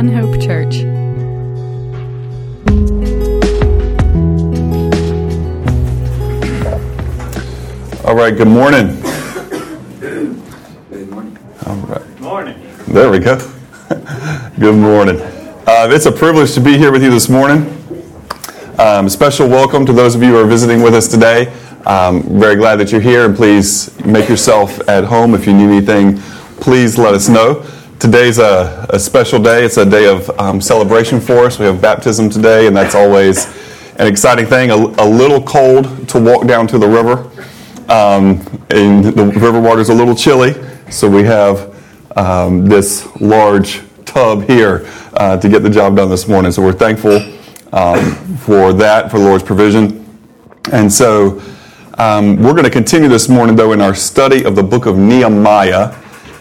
One Hope Church. All right, good morning. Good morning. All right. Morning. There we go. good morning. Uh, it's a privilege to be here with you this morning. Um, special welcome to those of you who are visiting with us today. Um, very glad that you're here, and please make yourself at home. If you need anything, please let us know. Today's a, a special day. It's a day of um, celebration for us. We have baptism today, and that's always an exciting thing. A, a little cold to walk down to the river, um, and the river water is a little chilly, so we have um, this large tub here uh, to get the job done this morning. So we're thankful um, for that, for the Lord's provision. And so um, we're going to continue this morning, though, in our study of the book of Nehemiah.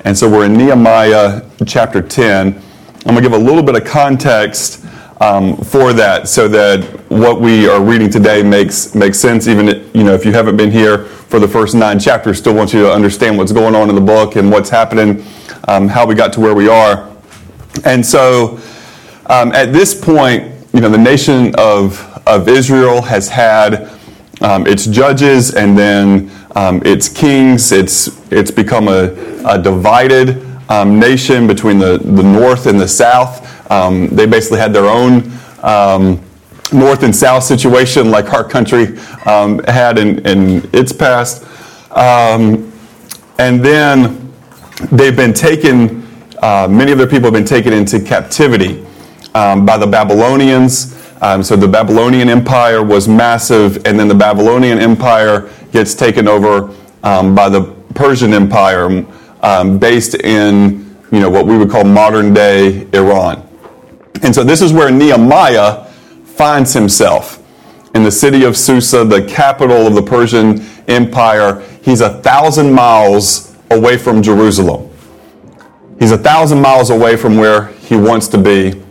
And so we're in Nehemiah chapter 10. I'm going to give a little bit of context um, for that so that what we are reading today makes, makes sense, even you know, if you haven't been here for the first nine chapters, still want you to understand what's going on in the book and what's happening, um, how we got to where we are. And so um, at this point, you know, the nation of, of Israel has had um, its judges and then um, its kings. It's, it's become a, a divided um, nation between the, the north and the south. Um, they basically had their own um, north and south situation like our country um, had in, in its past. and then they've been taken, uh, many of their people have been taken into captivity by the Babylonians. Um, so the Babylonian Empire was massive, and then the Babylonian Empire gets taken over um, by the Persian Empire, um, based in you know what we would call modern day Iran. And so this is where Nehemiah finds himself in the city of Susa, the capital of the Persian Empire. He's a thousand miles away from Jerusalem. He's a thousand miles away from where he wants to be,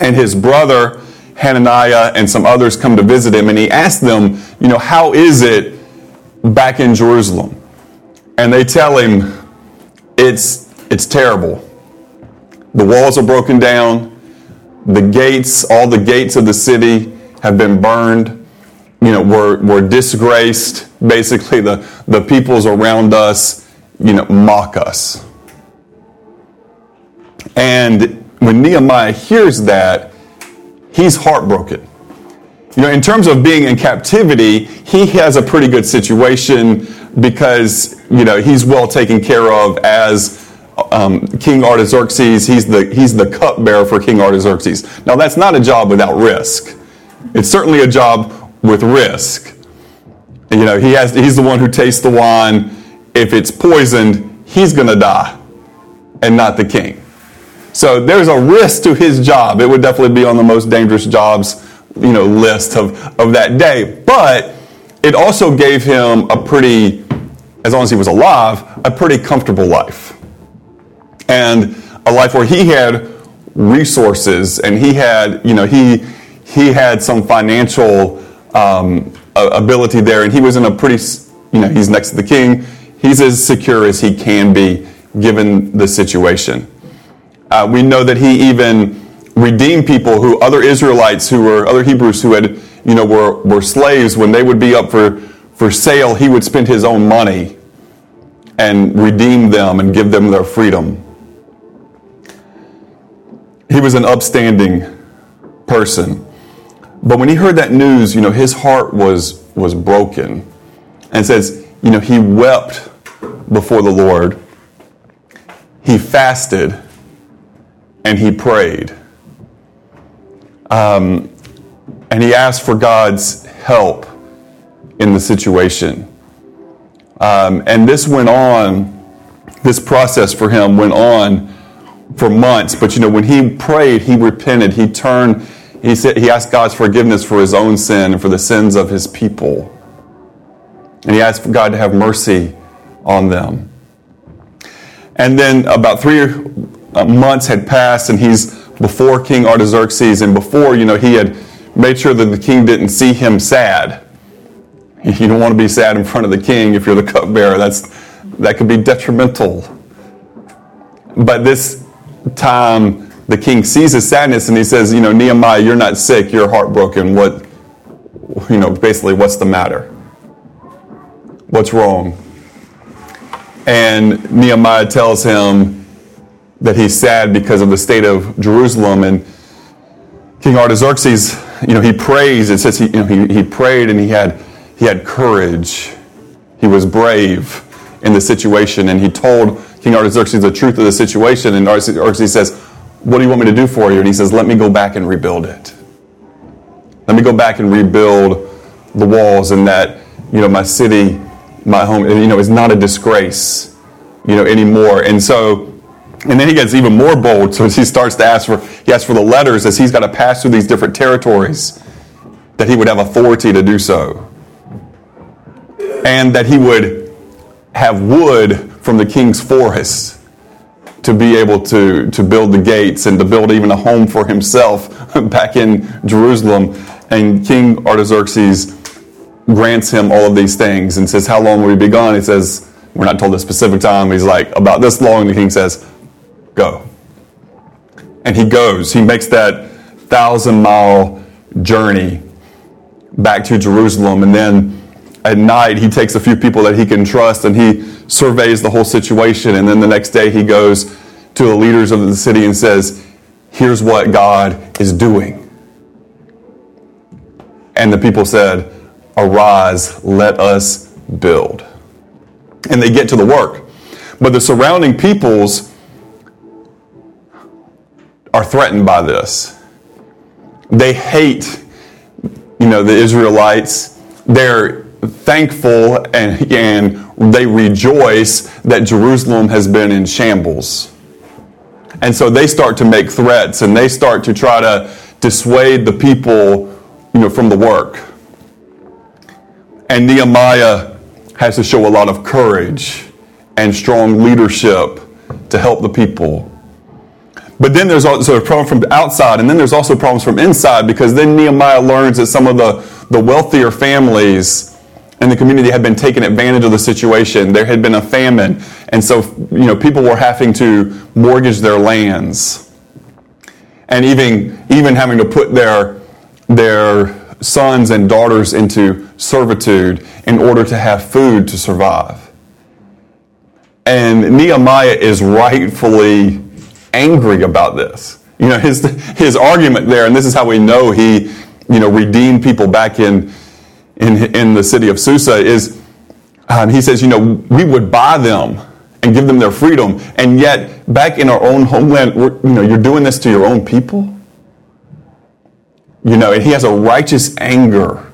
and his brother Hananiah and some others come to visit him, and he asks them, you know, how is it back in Jerusalem? And they tell him, it's, it's terrible. The walls are broken down. The gates, all the gates of the city have been burned. You know, we're, we're disgraced. Basically, the, the peoples around us, you know, mock us. And when Nehemiah hears that, he's heartbroken. You know, in terms of being in captivity, he has a pretty good situation because, you know, he's well taken care of as um, King Artaxerxes. He's the, he's the cupbearer for King Artaxerxes. Now, that's not a job without risk. It's certainly a job with risk. You know, he has, he's the one who tastes the wine. If it's poisoned, he's going to die and not the king. So there's a risk to his job. It would definitely be on the most dangerous jobs, you know, list of, of that day. But it also gave him a pretty, as long as he was alive, a pretty comfortable life. And a life where he had resources and he had, you know, he, he had some financial um, ability there and he was in a pretty, you know, he's next to the king. He's as secure as he can be given the situation. Uh, we know that he even redeemed people who other Israelites who were other Hebrews who had you know were, were slaves when they would be up for, for sale, he would spend his own money and redeem them and give them their freedom. He was an upstanding person. But when he heard that news, you know, his heart was was broken. And says, you know, he wept before the Lord. He fasted and he prayed. Um, and he asked for God's help in the situation. Um, and this went on, this process for him went on for months. But you know, when he prayed, he repented, he turned, he said he asked God's forgiveness for his own sin and for the sins of his people. And he asked God to have mercy on them. And then about three months had passed and he's before King Artaxerxes and before, you know, he had made sure that the king didn't see him sad. You don't want to be sad in front of the king if you're the cupbearer. That's, that could be detrimental. But this time, the king sees his sadness and he says, You know, Nehemiah, you're not sick, you're heartbroken. What, you know, basically, what's the matter? What's wrong? And Nehemiah tells him that he's sad because of the state of Jerusalem. And King Artaxerxes, you know, he prays. It says he, you know, he, he prayed and he had, he had courage. He was brave in the situation. And he told King Artaxerxes the truth of the situation. And Artaxerxes says, What do you want me to do for you? And he says, Let me go back and rebuild it. Let me go back and rebuild the walls and that, you know, my city, my home, you know, is not a disgrace, you know, anymore. And so, and then he gets even more bold. So he starts to ask for, he asks for the letters as he's got to pass through these different territories, that he would have authority to do so. And that he would have wood from the king's forest to be able to, to build the gates and to build even a home for himself back in Jerusalem. And King Artaxerxes grants him all of these things and says, How long will you be gone? He says, We're not told the specific time. He's like, About this long. The king says, Go. And he goes. He makes that thousand mile journey back to Jerusalem. And then at night, he takes a few people that he can trust and he surveys the whole situation. And then the next day, he goes to the leaders of the city and says, Here's what God is doing. And the people said, Arise, let us build. And they get to the work. But the surrounding peoples are threatened by this. They hate, you know, the Israelites. They're thankful and, and they rejoice that Jerusalem has been in shambles. And so they start to make threats and they start to try to dissuade the people, you know, from the work. And Nehemiah has to show a lot of courage and strong leadership to help the people. But then there's also a problem from outside, and then there's also problems from inside because then Nehemiah learns that some of the, the wealthier families in the community had been taking advantage of the situation. There had been a famine, and so you know people were having to mortgage their lands, and even even having to put their their sons and daughters into servitude in order to have food to survive. And Nehemiah is rightfully angry about this. You know, his, his argument there, and this is how we know he, you know, redeemed people back in, in, in the city of Susa, is um, he says, you know, we would buy them and give them their freedom, and yet back in our own homeland, you know, you're doing this to your own people? You know, and he has a righteous anger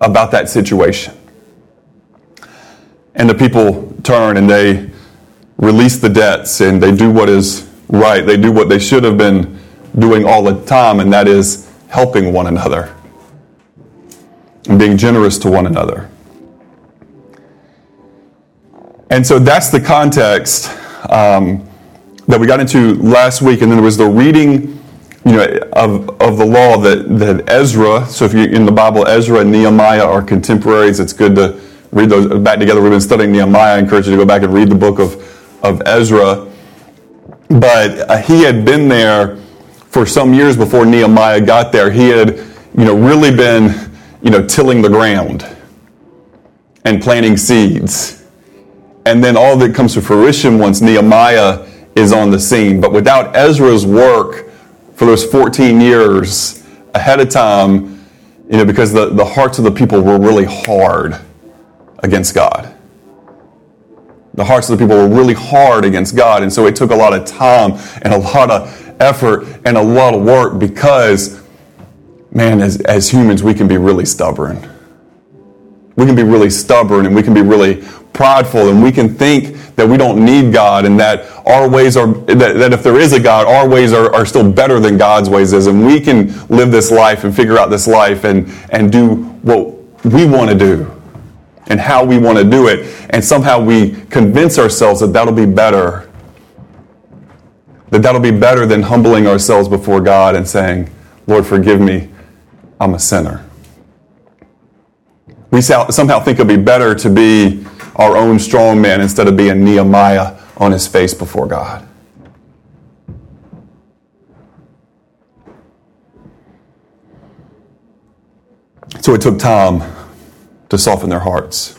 about that situation. And the people turn and they release the debts and they do what is right. They do what they should have been doing all the time, and that is helping one another and being generous to one another. And so that's the context um, that we got into last week. And then there was the reading you know, of, of the law that, that Ezra, so if you're in the Bible, Ezra and Nehemiah are contemporaries. It's good to read those back together. We've been studying Nehemiah. I encourage you to go back and read the book of, of Ezra. But uh, he had been there for some years before Nehemiah got there. He had, you know, really been, you know, tilling the ground and planting seeds. And then all it comes to fruition once Nehemiah is on the scene. But without Ezra's work, for those 14 years ahead of time, you know, because the, the hearts of the people were really hard against God. The hearts of the people were really hard against God. And so it took a lot of time and a lot of effort and a lot of work because, man, as, as humans, we can be really stubborn. We can be really stubborn and we can be really prideful and we can think that we don't need God and that our ways are, that, that if there is a God, our ways are, are still better than God's ways is. And we can live this life and figure out this life and, and do what we want to do and how we want to do it. And somehow we convince ourselves that that'll be better. That that'll be better than humbling ourselves before God and saying, Lord, forgive me, I'm a sinner. We somehow think it'll be better to be our own strong man instead of being Nehemiah on his face before God. So it took time to soften their hearts.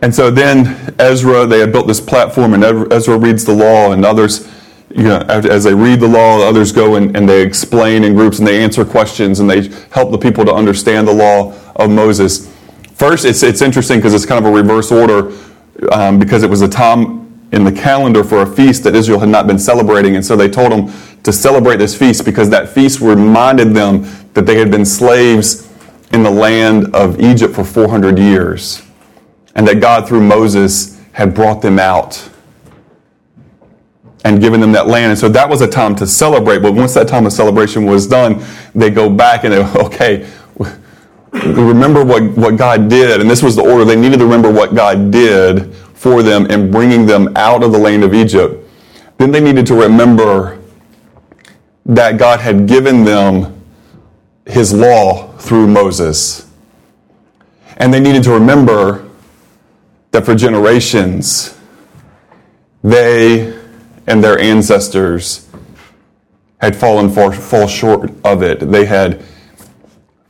And so then Ezra, they had built this platform, and Ezra reads the law, and others, you know, as they read the law, others go and, and they explain in groups and they answer questions and they help the people to understand the law of Moses. First, it's, it's interesting because it's kind of a reverse order um, because it was a time in the calendar for a feast that Israel had not been celebrating. And so they told them to celebrate this feast because that feast reminded them that they had been slaves in the land of Egypt for 400 years and that God, through Moses, had brought them out and given them that land. And so that was a time to celebrate. But once that time of celebration was done, they go back and they, okay, remember what, what God did. And this was the order. They needed to remember what God did for them in bringing them out of the land of Egypt. Then they needed to remember that God had given them his law through Moses. And they needed to remember that for generations, they and their ancestors had fallen far, fall short of it. They had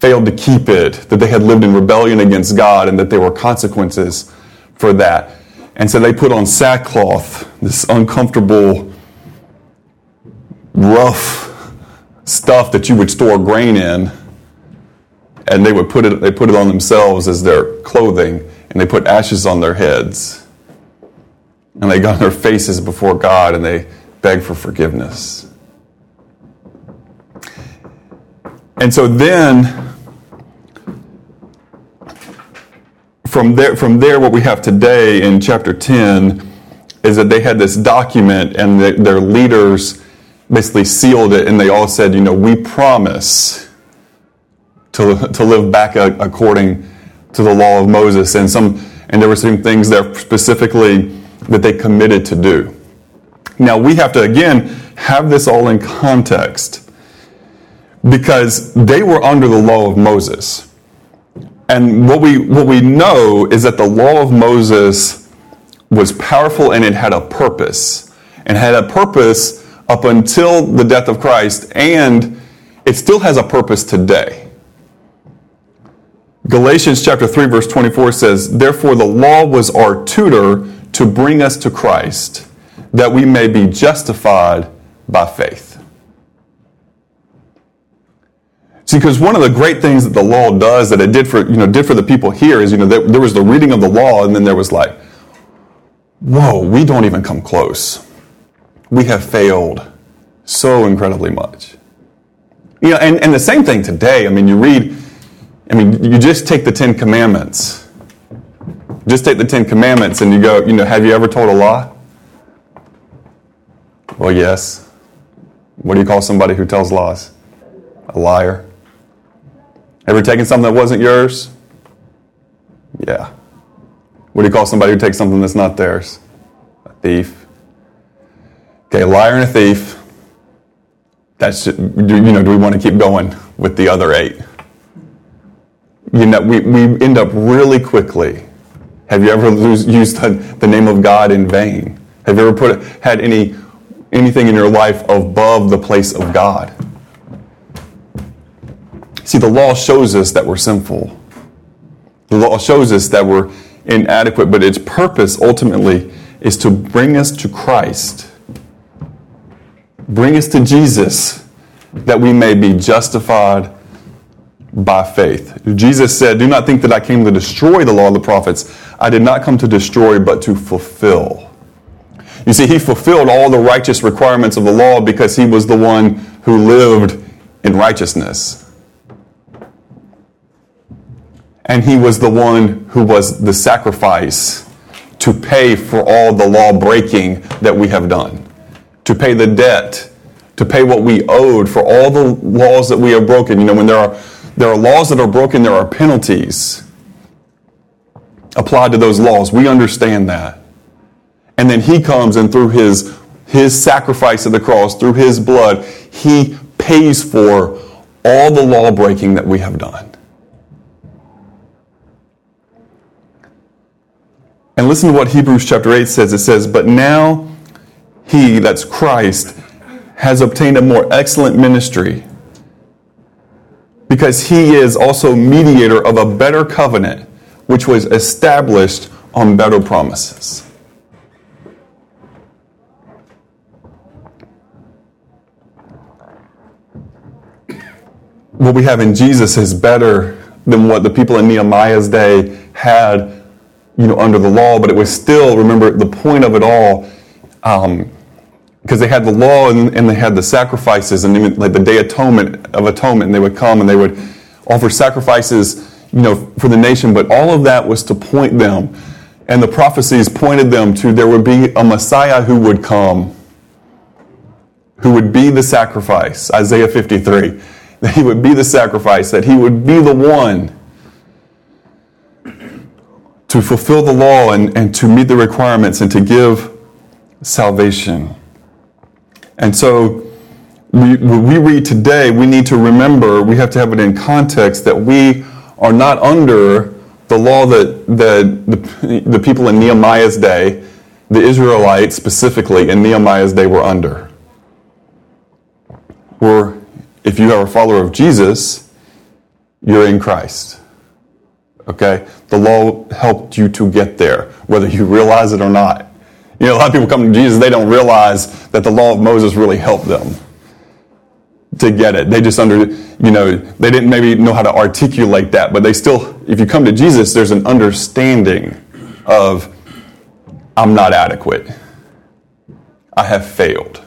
failed to keep it, that they had lived in rebellion against God, and that there were consequences for that. And so they put on sackcloth, this uncomfortable, rough stuff that you would store grain in, and they would put it, they put it on themselves as their clothing, and they put ashes on their heads. And they got on their faces before God and they begged for forgiveness. And so then from there, from there, what we have today in chapter 10 is that they had this document and the, their leaders basically sealed it and they all said, you know, we promise to, to live back uh, according to the law of Moses. And some, and there were some things there specifically that they committed to do. Now we have to again have this all in context because they were under the law of Moses. And what we, what we know is that the law of Moses was powerful and it had a purpose. And had a purpose up until the death of Christ, and it still has a purpose today. Galatians chapter 3 verse 24 says, "Therefore the law was our tutor to bring us to Christ, that we may be justified by faith." See, because one of the great things that the law does that it did for, you know, did for the people here is, you know, there, was the reading of the law and then there was like, whoa, we don't even come close. We have failed so incredibly much. You know, and, and the same thing today. I mean, you read, I mean, you just take the Ten Commandments. Just take the Ten Commandments and you go, you know, have you ever told a lie? Well, yes. What do you call somebody who tells lies? A liar. Ever taken something that wasn't yours? Yeah. What do you call somebody who takes something that's not theirs? A thief. Okay, a liar and a thief. That's you know. Do we want to keep going with the other eight? You know, we, we end up really quickly. Have you ever lose, used the, the name of God in vain? Have you ever put had any anything in your life above the place of God? See, the law shows us that we're sinful. The law shows us that we're inadequate, but its purpose ultimately is to bring us to Christ, bring us to Jesus, that we may be justified by faith. Jesus said, Do not think that I came to destroy the law of the prophets. I did not come to destroy, but to fulfill. You see, he fulfilled all the righteous requirements of the law because he was the one who lived in righteousness and he was the one who was the sacrifice to pay for all the law breaking that we have done, to pay the debt, to pay what we owed for all the laws that we have broken. You know, when there are there are laws that are broken, there are penalties applied to those laws. We understand that. And then he comes and through his his sacrifice at the cross, through his blood, he pays for all the law breaking that we have done. And listen to what Hebrews chapter 8 says. It says, But now he, that's Christ, has obtained a more excellent ministry, because he is also mediator of a better covenant, which was established on better promises. What we have in Jesus is better than what the people in Nehemiah's day had, you know, under the law. But it was still, remember, the point of it all, um, because they had the law and, and, they had the sacrifices and even, like the day atonement of atonement, and they would come and they would offer sacrifices, you know, for the nation. But all of that was to point them, and the prophecies pointed them to there would be a Messiah who would come, who would be the sacrifice. Isaiah 53 that he would be the sacrifice, that he would be the one to fulfill the law and, and to meet the requirements and to give salvation. And so, we, we read today, we need to remember, we have to have it in context that we are not under the law that, that the, the people in Nehemiah's day, the Israelites specifically in Nehemiah's day, were under. We're if you are a follower of Jesus, you're in Christ. Okay? The law helped you to get there, whether you realize it or not. You know, a lot of people come to Jesus, they don't realize that the law of Moses really helped them to get it. They just under, you know, they didn't maybe know how to articulate that, but they still, if you come to Jesus, there's an understanding of, I'm not adequate. I have failed.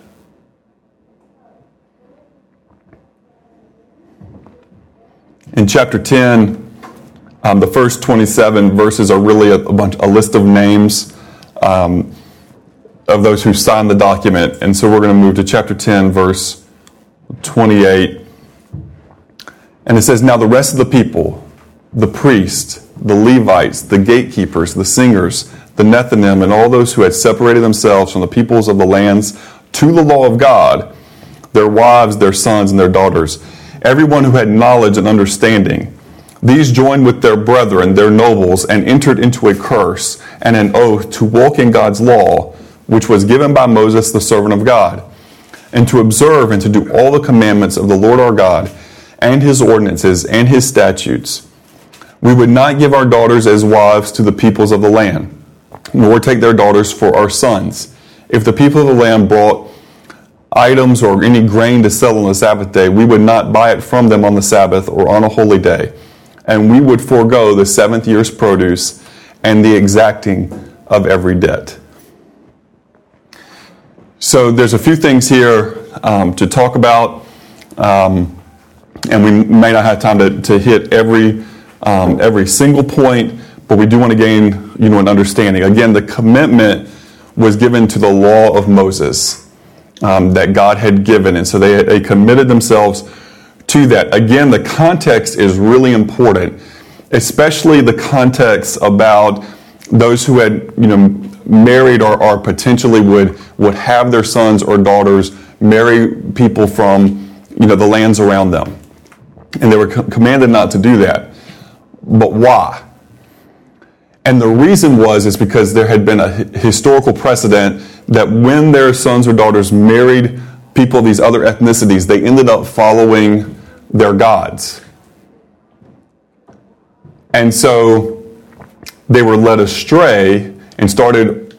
In chapter 10, um, the first 27 verses are really a, a, bunch, a list of names um, of those who signed the document. And so we're going to move to chapter 10, verse 28. And it says, Now the rest of the people, the priests, the Levites, the gatekeepers, the singers, the Nethinim, and all those who had separated themselves from the peoples of the lands to the law of God, their wives, their sons, and their daughters, everyone who had knowledge and understanding. These joined with their brethren, their nobles, and entered into a curse and an oath to walk in God's law, which was given by Moses, the servant of God, and to observe and to do all the commandments of the Lord our God, and his ordinances, and his statutes. We would not give our daughters as wives to the peoples of the land, nor take their daughters for our sons. If the people of the land brought items or any grain to sell on the Sabbath day, we would not buy it from them on the Sabbath or on a holy day. And we would forego the seventh year's produce and the exacting of every debt. So there's a few things here um, to talk about, um, and we may not have time to, to hit every, um, every single point, but we do want to gain you know, an understanding. Again, the commitment was given to the law of Moses um, that God had given. And so they, they committed themselves to that. Again, the context is really important, especially the context about those who had, you know, married or, or potentially would, would have their sons or daughters marry people from, you know, the lands around them. And they were co- commanded not to do that. But why? And the reason was is because there had been a historical precedent that when their sons or daughters married people of these other ethnicities, they ended up following their gods. And so they were led astray and started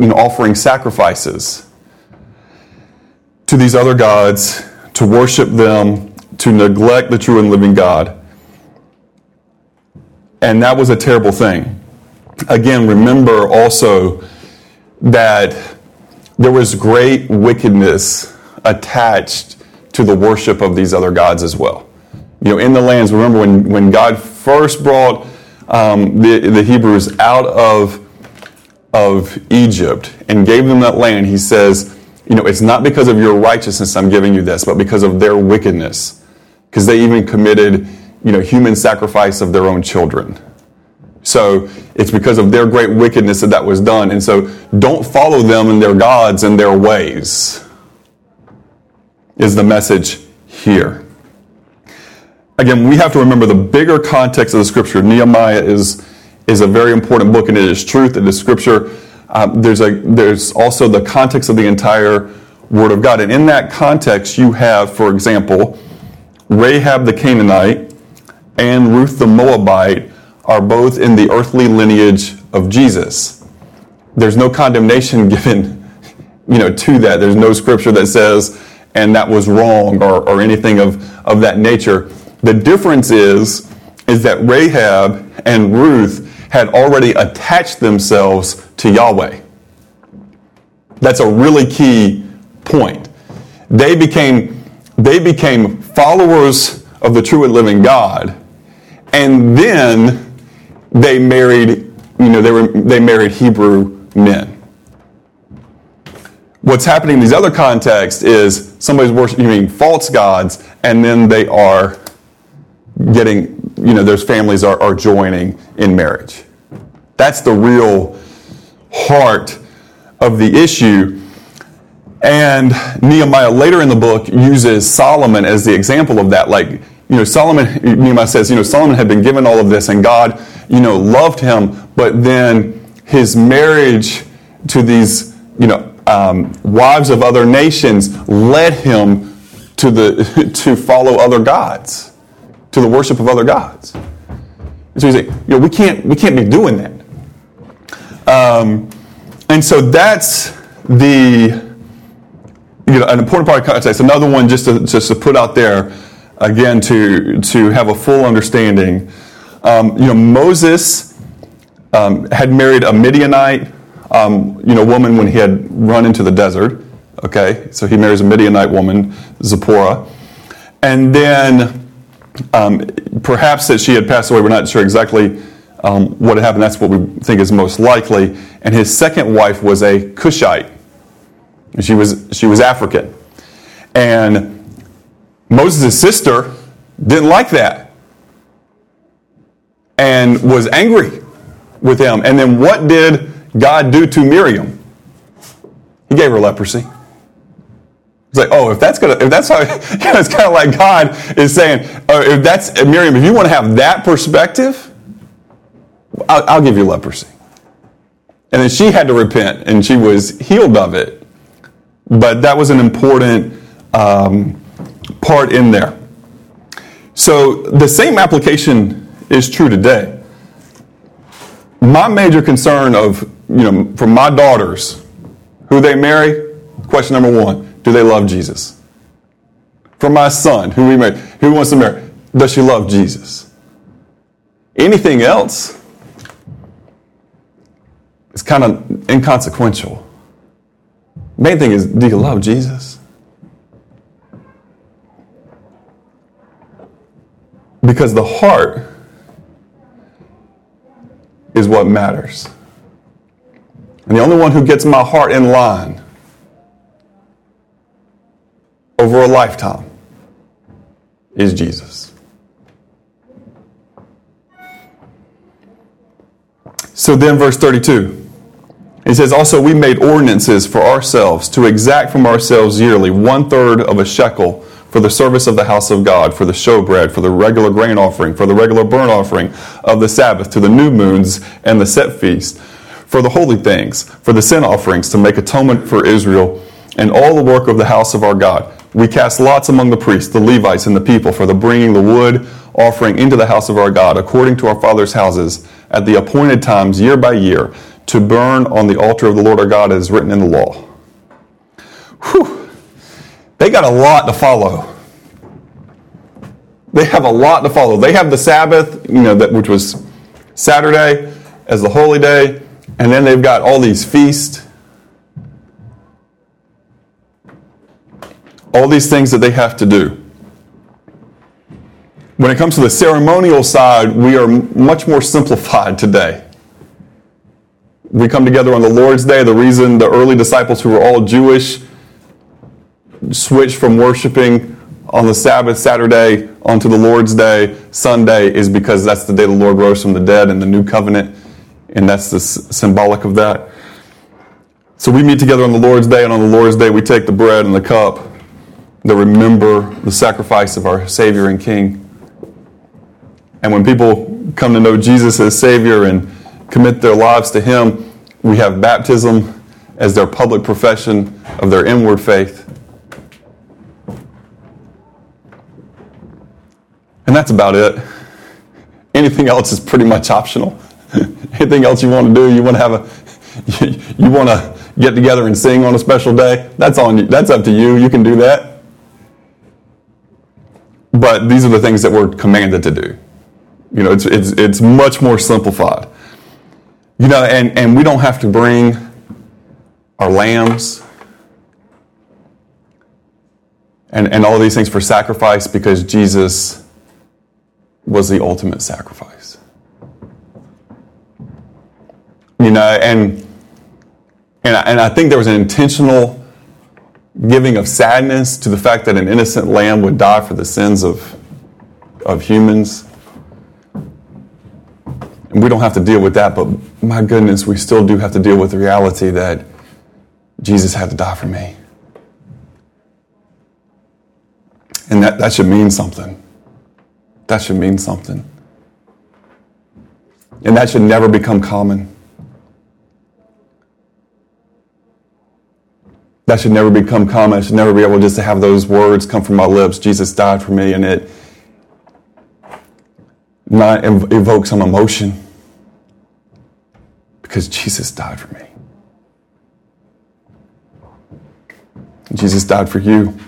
you know, offering sacrifices to these other gods, to worship them, to neglect the true and living God. And that was a terrible thing. Again, remember also that there was great wickedness attached to the worship of these other gods as well. You know, in the lands, remember when, when God first brought um, the, the Hebrews out of, of Egypt and gave them that land, he says, you know, it's not because of your righteousness I'm giving you this, but because of their wickedness. Because they even committed, you know, human sacrifice of their own children. So it's because of their great wickedness that that was done. And so don't follow them and their gods and their ways, is the message here. Again, we have to remember the bigger context of the scripture. Nehemiah is, is a very important book and it is truth. It is scripture. Um, there's, a, there's also the context of the entire Word of God. And in that context, you have, for example, Rahab the Canaanite, and Ruth the Moabite are both in the earthly lineage of Jesus. There's no condemnation given you know, to that. There's no scripture that says, and that was wrong or, or anything of, of that nature. The difference is, is that Rahab and Ruth had already attached themselves to Yahweh. That's a really key point. They became, they became followers of the true and living God, and then they married, you know, they, were, they married Hebrew men. What's happening in these other contexts is somebody's worshiping false gods, and then they are getting, you know, those families are, are joining in marriage. That's the real heart of the issue. And Nehemiah later in the book uses Solomon as the example of that. Like, you know, Solomon, Nehemiah says, you know, Solomon had been given all of this and God, you know, loved him, but then his marriage to these, you know, um, wives of other nations led him to, the, to follow other gods, to the worship of other gods. So he's like, you know, we can't, we can't be doing that. Um, and so that's the, you know, an important part of context. Another one just to, just to put out there, again, to, to have a full understanding. Um, you know, Moses um, had married a Midianite um, you know, woman when he had run into the desert. Okay, so he marries a Midianite woman, Zipporah. And then um, perhaps that she had passed away. We're not sure exactly um, what had happened. That's what we think is most likely. And his second wife was a Cushite. She was, she was African. And Moses' sister didn't like that and was angry with him. And then what did God do to Miriam? He gave her leprosy. It's like, oh, if that's gonna, if that's how, you know, it's kind of like God is saying, oh, if that's Miriam, if you want to have that perspective, I'll, I'll give you leprosy. And then she had to repent, and she was healed of it. But that was an important um, part in there. So the same application is true today. My major concern of you know, for my daughters, who they marry, question number one, do they love Jesus? For my son, who we marry, who wants to marry, does she love Jesus? Anything else is kind of inconsequential. Main thing is, do you love Jesus? Because the heart is what matters. And the only one who gets my heart in line over a lifetime is Jesus. So then, verse 32. He says, Also, we made ordinances for ourselves to exact from ourselves yearly one third of a shekel for the service of the house of God, for the showbread, for the regular grain offering, for the regular burnt offering of the Sabbath, to the new moons and the set feast for the holy things, for the sin offerings, to make atonement for Israel, and all the work of the house of our God. We cast lots among the priests, the Levites, and the people for the bringing the wood offering into the house of our God, according to our fathers' houses, at the appointed times, year by year, to burn on the altar of the Lord our God as written in the law. Whew. They got a lot to follow. They have a lot to follow. They have the Sabbath, you know, that which was Saturday as the holy day. And then they've got all these feasts, all these things that they have to do. When it comes to the ceremonial side, we are much more simplified today. We come together on the Lord's Day. The reason the early disciples who were all Jewish switched from worshiping on the Sabbath, Saturday, onto the Lord's Day, Sunday, is because that's the day the Lord rose from the dead in the new covenant and that's the symbolic of that. So we meet together on the Lord's Day, and on the Lord's Day, we take the bread and the cup that remember the sacrifice of our Savior and King. And when people come to know Jesus as Savior and commit their lives to Him, we have baptism as their public profession of their inward faith. And that's about it. Anything else is pretty much optional. Anything else you want to do, you want to have a, you, you want to get together and sing on a special day, that's on you. That's up to you. You can do that. But these are the things that we're commanded to do. You know, it's, it's, it's much more simplified. You know, and, and we don't have to bring our lambs and, and all these things for sacrifice because Jesus was the ultimate sacrifice. You know, and, and, I, and I think there was an intentional giving of sadness to the fact that an innocent lamb would die for the sins of, of humans. And we don't have to deal with that, but my goodness, we still do have to deal with the reality that Jesus had to die for me. And that, that should mean something. That should mean something. And that should never become common. That should never become common. I should never be able just to have those words come from my lips. Jesus died for me, and it not evoke some emotion because Jesus died for me. Jesus died for you.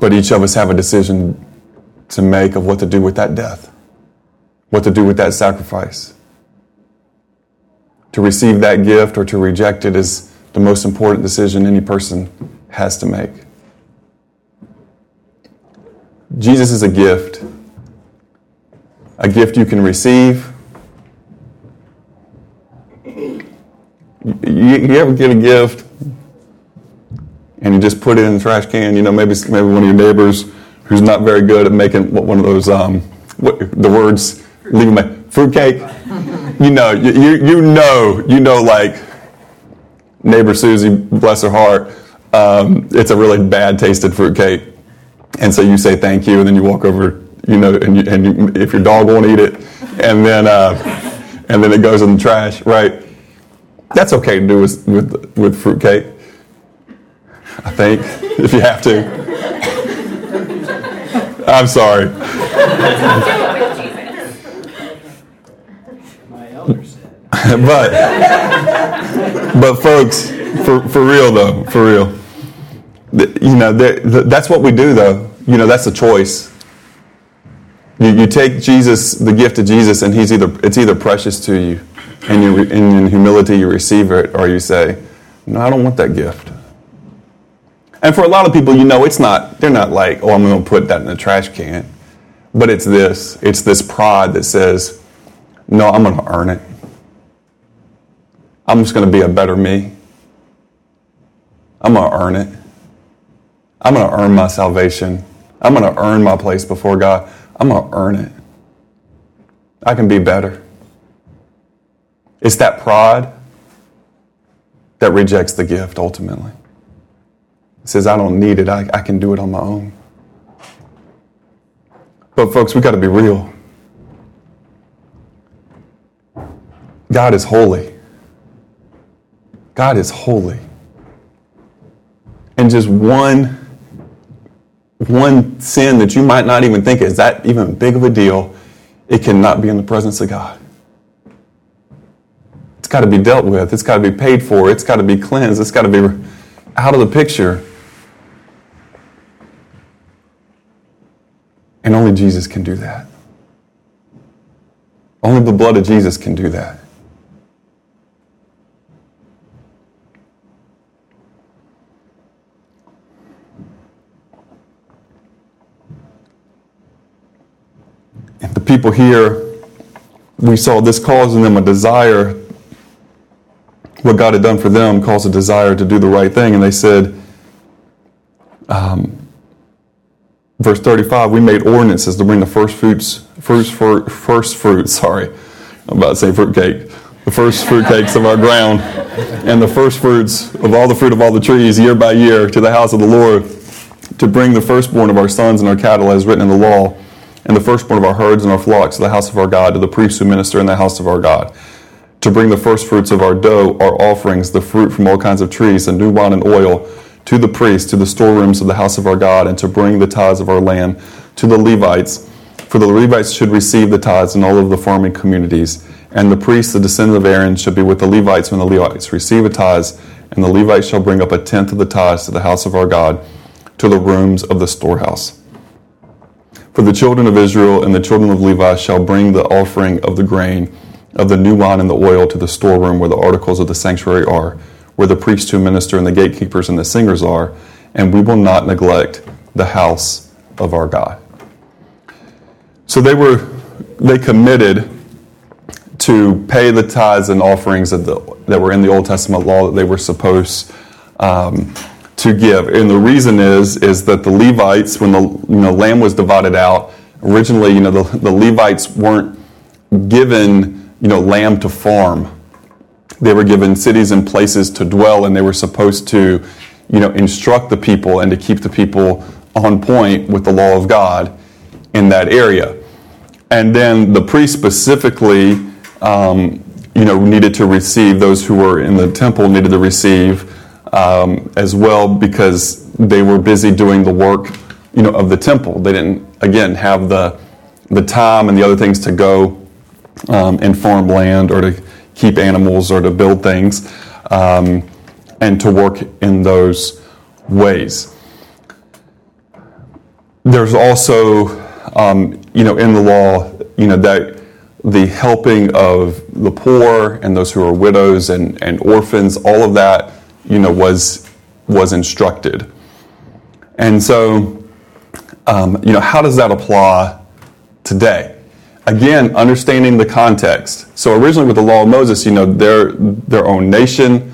But each of us have a decision to make of what to do with that death, what to do with that sacrifice. To receive that gift or to reject it is the most important decision any person has to make. Jesus is a gift, a gift you can receive. You, ever get a gift and you just put it in the trash can. You know, maybe maybe one of your neighbors who's not very good at making one of those um, what, the words leave my fruitcake. you know, you, you know you know like neighbor Susie, bless her heart. Um, it's a really bad tasted fruitcake, and so you say thank you, and then you walk over. You know, and, you, and you, if your dog won't eat it, and then uh, and then it goes in the trash, right? That's okay to do with with, with fruitcake. I think, if you have to. I'm sorry. but, but folks, for, for real though, for real, you know, that's what we do though. You know, that's a choice. You, you take Jesus, the gift of Jesus, and he's either, it's either precious to you, and you, in humility you receive it, or you say, no, I don't want that gift. And for a lot of people, you know, it's not, they're not like, oh, I'm going to put that in the trash can. But it's this it's this pride that says, no, I'm going to earn it. I'm just going to be a better me. I'm going to earn it. I'm going to earn my salvation. I'm going to earn my place before God. I'm going to earn it. I can be better. It's that pride that rejects the gift ultimately says, I don't need it, I, I can do it on my own. But, folks, we got to be real. God is holy. God is holy. And just one one sin that you might not even think is that even big of a deal, it cannot be in the presence of God. It's got to be dealt with. It's got to be paid for. It's got to be cleansed. It's got to be out of the picture. And only Jesus can do that. Only the blood of Jesus can do that. The people here, we saw this causing them a desire. What God had done for them caused a desire to do the right thing. And they said, um, verse 35, we made ordinances to bring the first fruits, first, first fruits, sorry, I'm about to say fruitcake, the first fruitcakes of our ground, and the first fruits of all the fruit of all the trees year by year to the house of the Lord, to bring the firstborn of our sons and our cattle as written in the law, and the firstborn of our herds and our flocks to the house of our God, to the priests who minister in the house of our God, to bring the first fruits of our dough, our offerings, the fruit from all kinds of trees, and new wine and oil, to the priests, to the storerooms of the house of our God, and to bring the tithes of our land, to the Levites, for the Levites should receive the tithes in all of the farming communities. And the priests, the descendants of Aaron, should be with the Levites when the Levites receive a tithes, and the Levites shall bring up a tenth of the tithes to the house of our God, to the rooms of the storehouse. For the children of Israel and the children of Levi shall bring the offering of the grain, of the new wine and the oil to the storeroom where the articles of the sanctuary are, where the priests who minister and the gatekeepers and the singers are, and we will not neglect the house of our God. So they were they committed to pay the tithes and offerings that, the, that were in the Old Testament law that they were supposed um, to give. And the reason is is that the Levites, when the you know land was divided out, originally you know the, the Levites weren't given you know land to farm. They were given cities and places to dwell, and they were supposed to you know instruct the people and to keep the people on point with the law of God in that area. And then the priest specifically, um, you know, needed to receive those who were in the temple needed to receive um, as well because they were busy doing the work, you know, of the temple. They didn't again have the the time and the other things to go um, and farm land or to keep animals or to build things um, and to work in those ways. There's also, um, you know, in the law, you know, that the helping of the poor and those who are widows and, and orphans, all of that, you know, was was instructed. And so, um, you know, how does that apply today? Again, understanding the context. So originally with the law of Moses, you know, they're their own nation.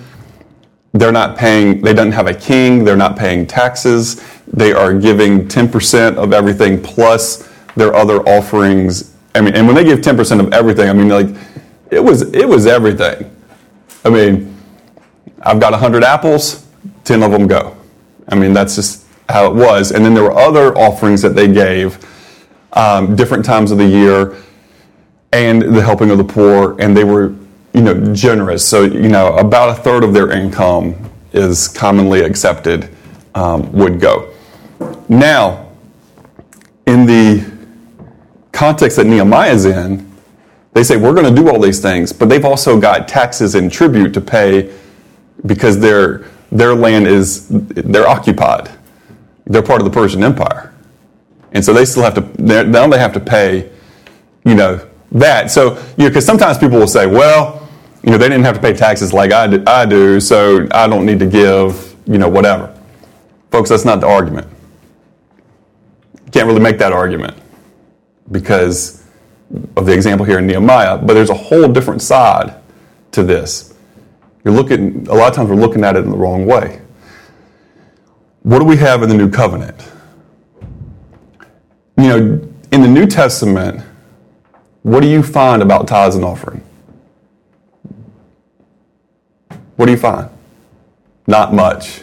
They're not paying, they don't have a king, they're not paying taxes. They are giving 10% of everything plus their other offerings. I mean, and when they give 10% of everything, I mean, like, it was, it was everything. I mean, I've got 100 apples, 10 of them go. I mean, that's just how it was. And then there were other offerings that they gave um, different times of the year and the helping of the poor, and they were, you know, generous. So, you know, about a third of their income is commonly accepted um, would go. Now, in the context that Nehemiah is in, they say we're going to do all these things, but they've also got taxes and tribute to pay because their their land is they're occupied. They're part of the Persian Empire, and so they still have to. Now they have to pay, you know, that. So you know, because sometimes people will say, well, you know, they didn't have to pay taxes like I do, I do, so I don't need to give, you know, whatever. Folks, that's not the argument. You can't really make that argument because of the example here in Nehemiah, but there's a whole different side to this. You're looking, a lot of times we're looking at it in the wrong way. What do we have in the new covenant? You know, in the New Testament, what do you find about tithes and offering? What do you find? Not much.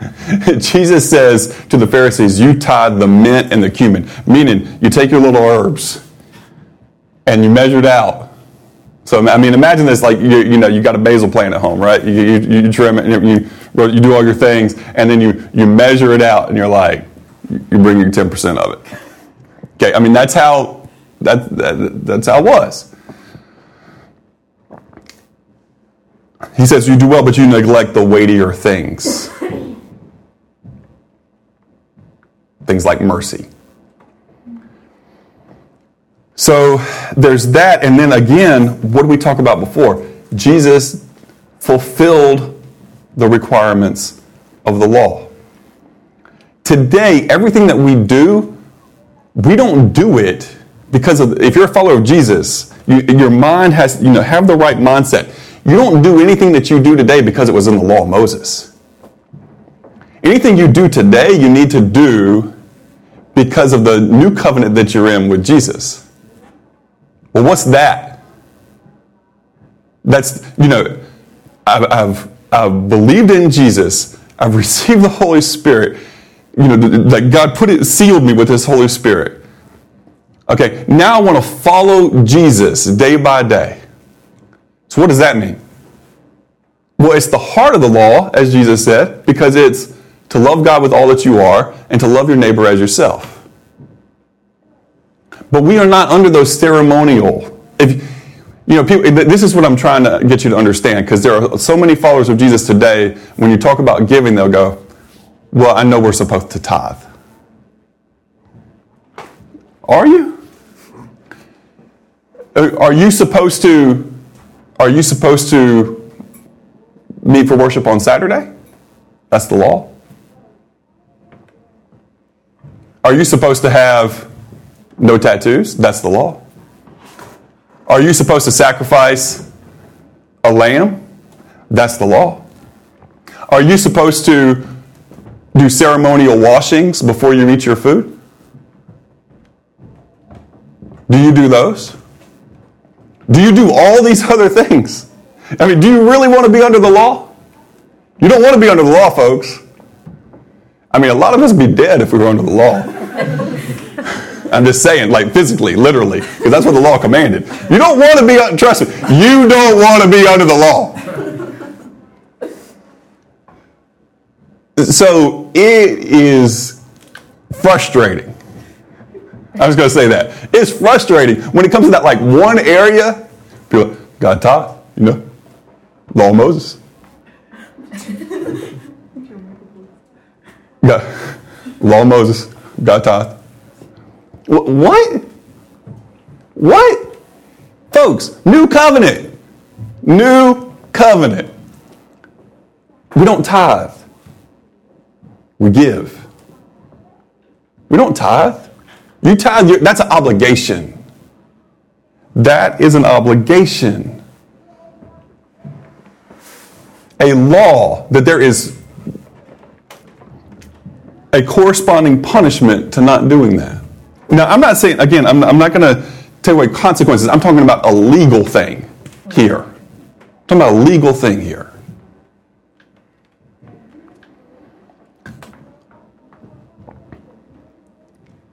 Jesus says to the Pharisees, You tithe the mint and the cumin, meaning you take your little herbs and you measure it out. So, I mean, imagine this like you, you know, you got a basil plant at home, right? You, you, you trim it, you, you do all your things, and then you, you measure it out, and you're like, you bring your 10% of it. Okay, I mean, that's how, that, that, that's how it was. He says, You do well, but you neglect the weightier things. things like mercy. So there's that. And then again, what did we talk about before? Jesus fulfilled the requirements of the law. Today, everything that we do, we don't do it because of, if you're a follower of Jesus, you, your mind has, you know, have the right mindset. You don't do anything that you do today because it was in the law of Moses. Anything you do today, you need to do because of the new covenant that you're in with Jesus. Well, what's that? That's, you know, I've, I've, I've believed in Jesus, I've received the Holy Spirit, you know, that God put it, sealed me with His Holy Spirit. Okay, now I want to follow Jesus day by day. So, what does that mean? Well, it's the heart of the law, as Jesus said, because it's to love God with all that you are and to love your neighbor as yourself. But we are not under those ceremonial. If you know, people, this is what I'm trying to get you to understand because there are so many followers of Jesus today. When you talk about giving, they'll go, "Well, I know we're supposed to tithe." Are you? Are you supposed to? Are you supposed to meet for worship on Saturday? That's the law. Are you supposed to have no tattoos? That's the law. Are you supposed to sacrifice a lamb? That's the law. Are you supposed to do ceremonial washings before you eat your food? Do you do those? Do you do all these other things? I mean, do you really want to be under the law? You don't want to be under the law, folks. I mean, a lot of us would be dead if we were under the law. I'm just saying, like physically, literally, because that's what the law commanded. You don't want to be, uh, trust me, you don't want to be under the law. So it is frustrating. I was going to say that. It's frustrating when it comes to that, like one area, people, God taught, you know, law of Moses. Yeah. Law of Moses, God taught. What? What? Folks, new covenant. New covenant. We don't tithe. We give. We don't tithe. You tithe, that's an obligation. That is an obligation. A law that there is a corresponding punishment to not doing that. Now, I'm not saying, again, I'm, I'm not going to take away consequences. I'm talking about a legal thing here. I'm talking about a legal thing here.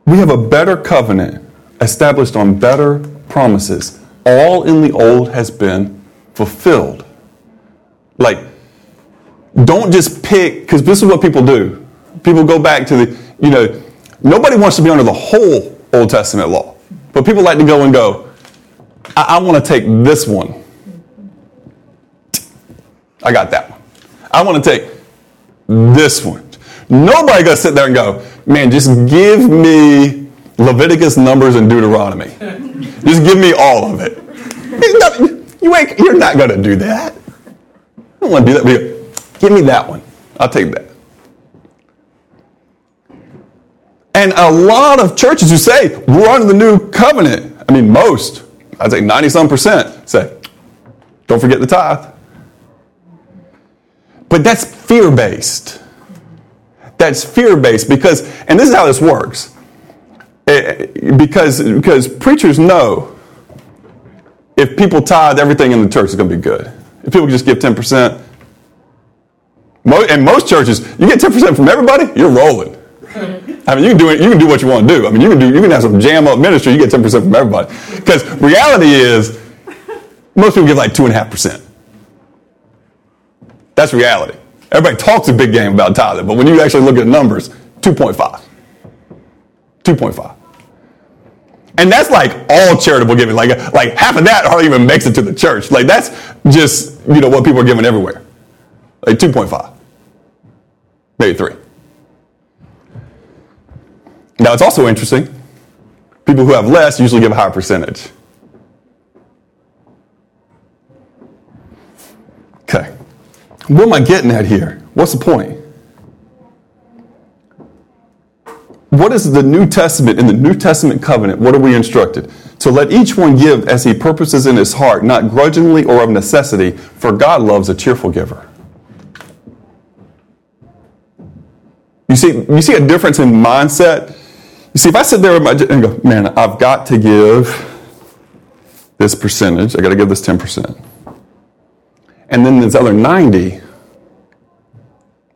We have a better covenant established on better promises. All in the old has been fulfilled. Like, don't just pick, because this is what people do. People go back to the, you know, nobody wants to be under the whole Old Testament law. But people like to go and go, I, I want to take this one. I got that one. I want to take this one. Nobody gonna sit there and go, man, just give me Leviticus, Numbers, and Deuteronomy. just give me all of it. you ain't, you're not gonna do that. I don't want to do that. Give me that one. I'll take that. And a lot of churches who say we're under the new covenant, I mean, most, I'd say 90 some percent, say, don't forget the tithe. But that's fear based that's fear based because, and this is how this works. Eh, because, because preachers know if people tithe, everything in the church is going to be good. If people just give 10%, and most churches, you get 10% from everybody, you're rolling. I mean, you can do it. You can do what you want to do. I mean, you can do. You can have some jam up ministry. You get 10% from everybody. Because reality is, most people give like two and a half percent. That's reality. Everybody talks a big game about tithing, but when you actually look at numbers, 2.5. 2.5. And that's like all charitable giving. Like, like half of that hardly even makes it to the church. Like that's just, you know, what people are giving everywhere. Like 2.5. Maybe 3. Now it's also interesting. People who have less usually give a higher percentage. Okay. What am I getting at here? What's the point? What is the New Testament? In the New Testament covenant, what are we instructed? To let each one give as he purposes in his heart, not grudgingly or of necessity, for God loves a cheerful giver. You see, you see a difference in mindset? You see, if I sit there my, and go, man, I've got to give this percentage, I got to give this 10%. And then this other 90,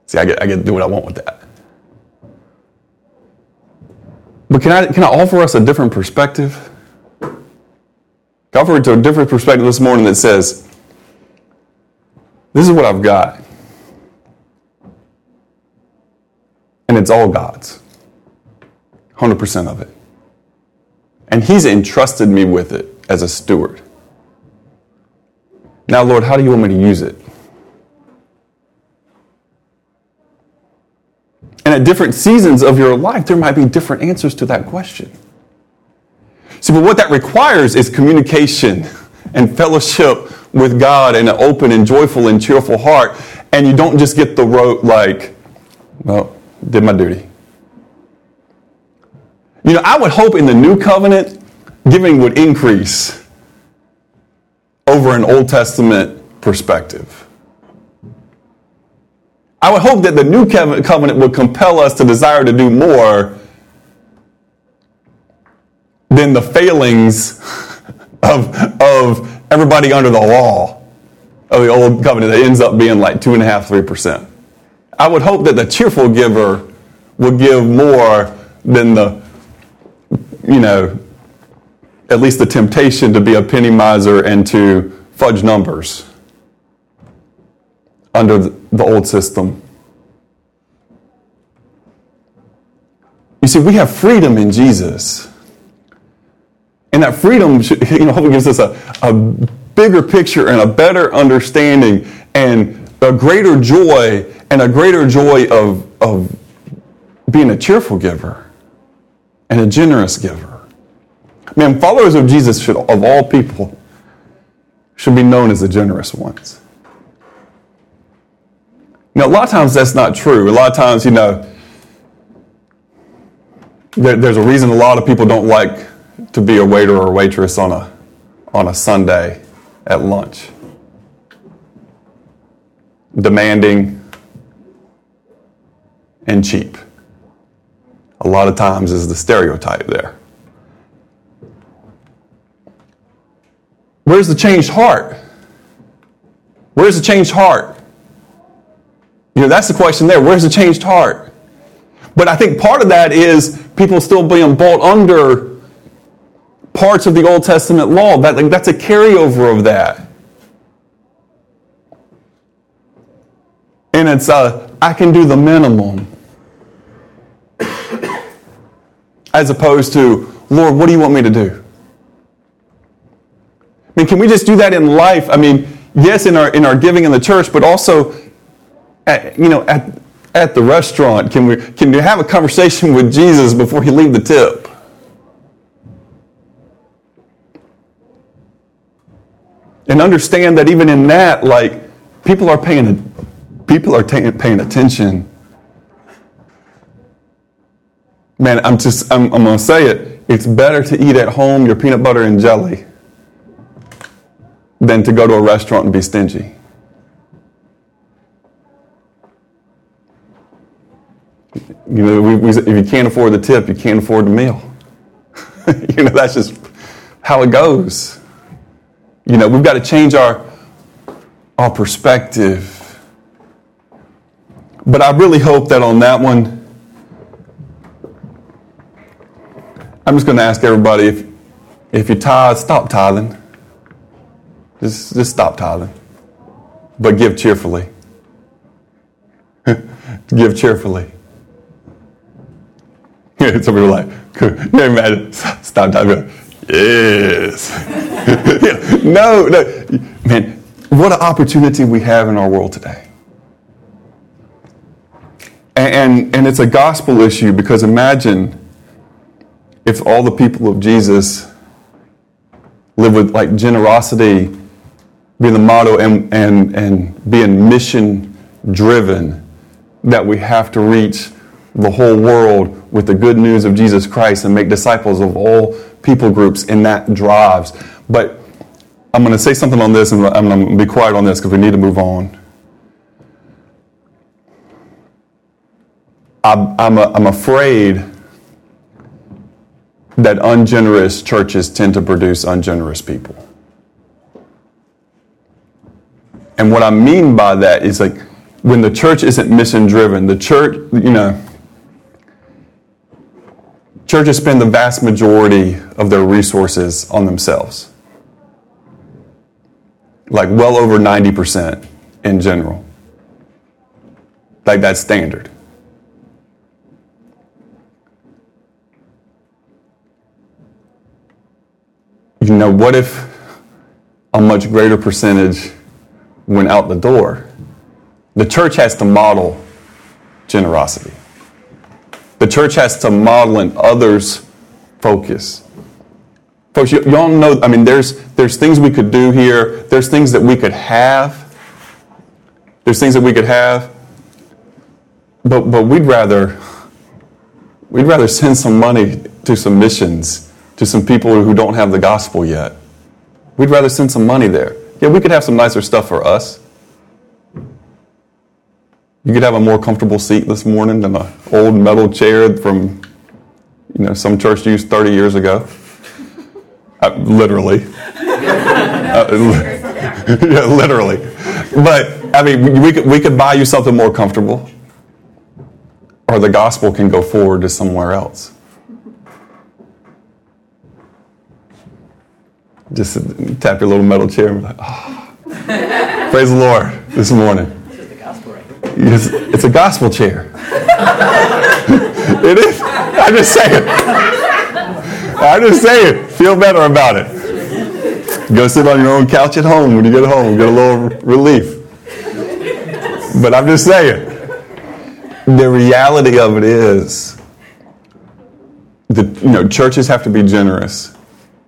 see, I get, I get to do what I want with that. But can I, can I offer us a different perspective? Can I offer to a different perspective this morning that says, this is what I've got. And it's all God's. 100% of it. And He's entrusted me with it as a steward. Now, Lord, how do you want me to use it? And at different seasons of your life, there might be different answers to that question. See, but what that requires is communication and fellowship with God and an open and joyful and cheerful heart. And you don't just get the rote like, well, did my duty. You know, I would hope in the new covenant, giving would increase over an Old Testament perspective. I would hope that the new covenant would compel us to desire to do more than the failings of, of everybody under the law of the old covenant that ends up being like two and a half, three percent. I would hope that the cheerful giver would give more than the, you know, at least the temptation to be a penny miser and to fudge numbers under the old system. You see, we have freedom in Jesus. And that freedom, you know, gives us a, a bigger picture and a better understanding and a greater joy and a greater joy of, of being a cheerful giver and a generous giver. Man, followers of Jesus should, of all people, should be known as the generous ones. Now, a lot of times that's not true. A lot of times, you know, there, there's a reason a lot of people don't like to be a waiter or a waitress on a, on a Sunday at lunch. Demanding and cheap. A lot of times is the stereotype there. Where's the changed heart? Where's the changed heart? You know, that's the question there. Where's the changed heart? But I think part of that is people still being bought under parts of the Old Testament law. That, like, that's a carryover of that. And it's, uh, I can do the minimum. As opposed to, Lord, what do you want me to do? I mean, can we just do that in life? I mean, yes, in our in our giving in the church, but also, at, you know, at at the restaurant, can we can you have a conversation with Jesus before you leave the tip? And understand that even in that, like people are paying people are t- paying attention. Man, I'm just I'm, I'm gonna say it. It's better to eat at home your peanut butter and jelly than to go to a restaurant and be stingy. You know, we, we, if you can't afford the tip, you can't afford the meal. you know, that's just how it goes. You know, we've got to change our, our perspective. But I really hope that on that one, I'm just going to ask everybody if, if you tithe, stop tithing. Just, just stop tithing. But give cheerfully. give cheerfully. Some people are like, yeah, man, stop tithing. Yes. no, no. Man, what an opportunity we have in our world today. And, and, and it's a gospel issue because imagine if all the people of Jesus live with like generosity being the motto and, and, and being mission driven that we have to reach the whole world with the good news of Jesus Christ and make disciples of all people groups and that drives. But I'm going to say something on this and I'm going to be quiet on this because we need to move on. I'm, I'm, I'm afraid that ungenerous churches tend to produce ungenerous people. And what I mean by that is like when the church isn't mission driven, the church, you know, churches spend the vast majority of their resources on themselves. Like well over 90% in general. Like that's standard. You know, what if a much greater percentage went out the door? The church has to model generosity. The church has to model in others' focus. Folks, you, y'all know, I mean, there's, there's things we could do here. There's things that we could have. There's things that we could have. But, but we'd rather, we'd rather send some money to some missions, to some people who don't have the gospel yet. We'd rather send some money there. Yeah, we could have some nicer stuff for us. You could have a more comfortable seat this morning than an old metal chair from, you know, some church used 30 years ago. Uh, literally. uh, yeah, literally. But, I mean, we could, we could buy you something more comfortable, or the gospel can go forward to somewhere else. Just tap your little metal chair and be like, oh. Praise the Lord this morning. It's, it's a gospel chair. it is. I'm just saying. I'm just saying. Feel better about it. Go sit on your own couch at home when you get home. Get a little relief. But I'm just saying. The reality of it is that you know churches have to be generous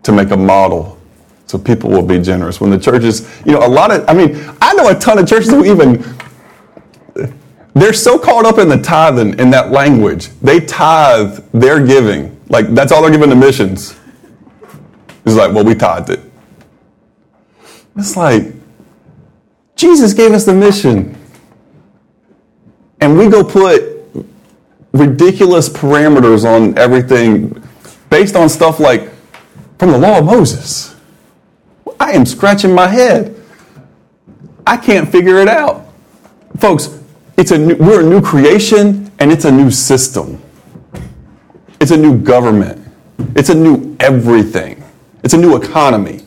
to make a model so people will be generous when the churches you know a lot of i mean i know a ton of churches who even they're so caught up in the tithing in that language. They tithe their giving. Like that's all they're giving to missions. It's like, well, we tithed it. It's like Jesus gave us the mission. And we go put ridiculous parameters on everything based on stuff like from the law of Moses. I am scratching my head. I can't figure it out. Folks, it's a new, we're a new creation and it's a new system. It's a new government. It's a new everything. It's a new economy.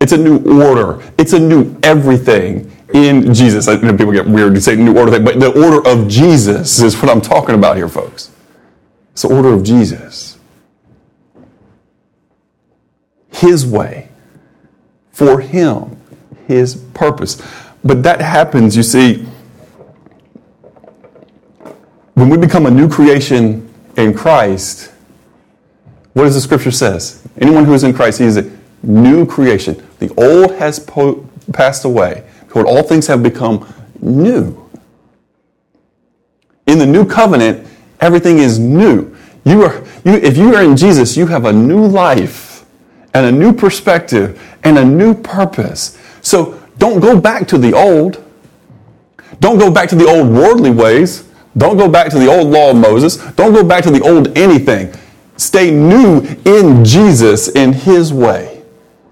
It's a new order. It's a new everything in Jesus. I know people get weird to say new order thing, but the order of Jesus is what I'm talking about here, folks. It's the order of Jesus. His way, for Him, His purpose. But that happens, you see, when we become a new creation in Christ. What does the scripture says? Anyone who is in Christ, he is a new creation. The old has po- passed away. Behold, all things have become new. In the new covenant, everything is new. You are, you, if you are in Jesus, you have a new life and a new perspective and a new purpose. So don't go back to the old. Don't go back to the old worldly ways. Don't go back to the old law of Moses. Don't go back to the old anything. Stay new in Jesus in His way,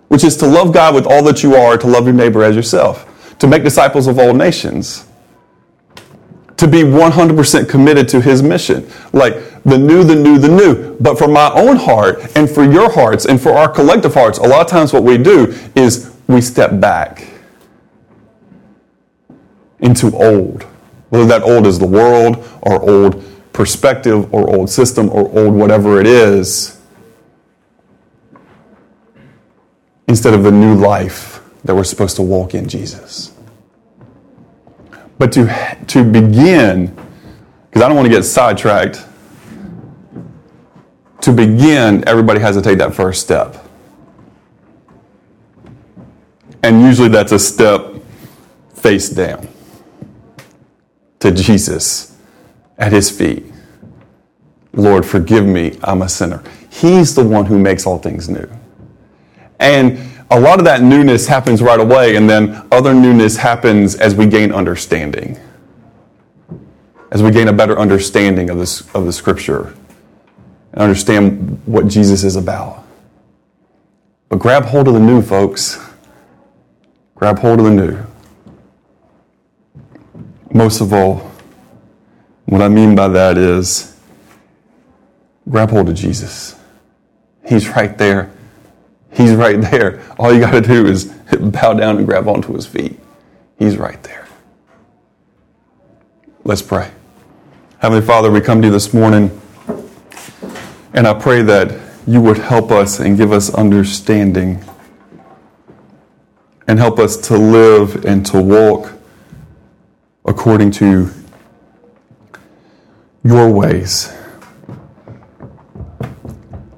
which is to love God with all that you are, to love your neighbor as yourself, to make disciples of all nations, to be 100% committed to His mission. Like the new, the new, the new. But for my own heart and for your hearts and for our collective hearts, a lot of times what we do is we step back into old. Whether that old is the world or old perspective or old system or old whatever it is, instead of the new life that we're supposed to walk in Jesus. But to, to begin, because I don't want to get sidetracked, to begin, everybody has to take that first step. And usually that's a step face down to Jesus at his feet. Lord, forgive me, I'm a sinner. He's the one who makes all things new. And a lot of that newness happens right away, and then other newness happens as we gain understanding. As we gain a better understanding of, this, of the scripture and understand what Jesus is about. But grab hold of the new, folks. Grab hold of the new. Most of all, what I mean by that is grab hold of Jesus. He's right there. He's right there. All you got to do is bow down and grab onto his feet. He's right there. Let's pray. Heavenly Father, we come to you this morning, and I pray that you would help us and give us understanding and help us to live and to walk according to your ways.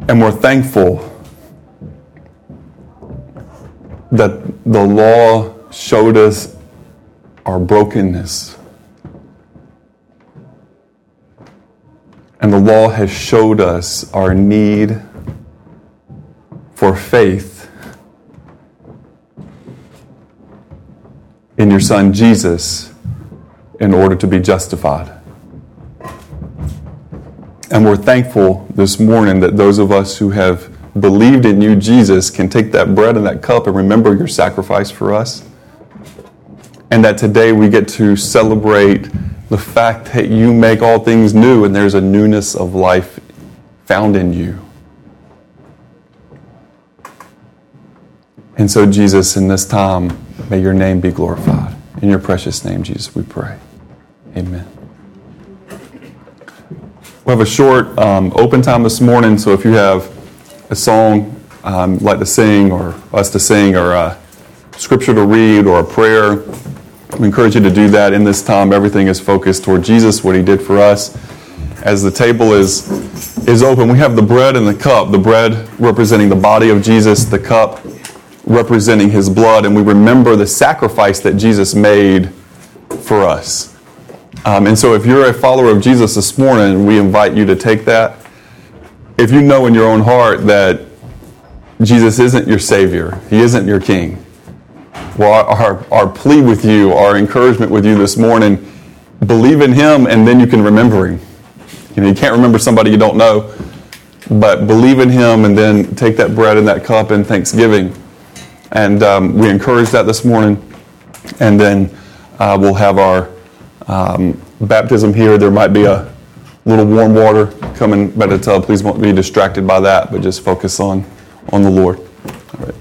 And we're thankful that the law showed us our brokenness. And the law has showed us our need for faith in your Son Jesus in order to be justified. And we're thankful this morning that those of us who have believed in you, Jesus, can take that bread and that cup and remember your sacrifice for us. And that today we get to celebrate the fact that you make all things new and there's a newness of life found in you. And so, Jesus, in this time, may your name be glorified. In your precious name, Jesus, we pray. Amen. We have a short um, open time this morning, so if you have a song um, like to sing, or us to sing, or a scripture to read, or a prayer, we encourage you to do that in this time. Everything is focused toward Jesus, what He did for us. As the table is is open, we have the bread and the cup. The bread representing the body of Jesus, the cup representing His blood, and we remember the sacrifice that Jesus made for us. Um, and so, if you're a follower of Jesus this morning, we invite you to take that. If you know in your own heart that Jesus isn't your Savior, He isn't your King, well, our, our plea with you, our encouragement with you this morning, believe in Him and then you can remember Him. You know, you can't remember somebody you don't know, but believe in Him and then take that bread and that cup in thanksgiving. And um, we encourage that this morning. And then uh, we'll have our um, baptism here. There might be a little warm water coming, but it's, uh, please won't be distracted by that, but just focus on, on the Lord. All right.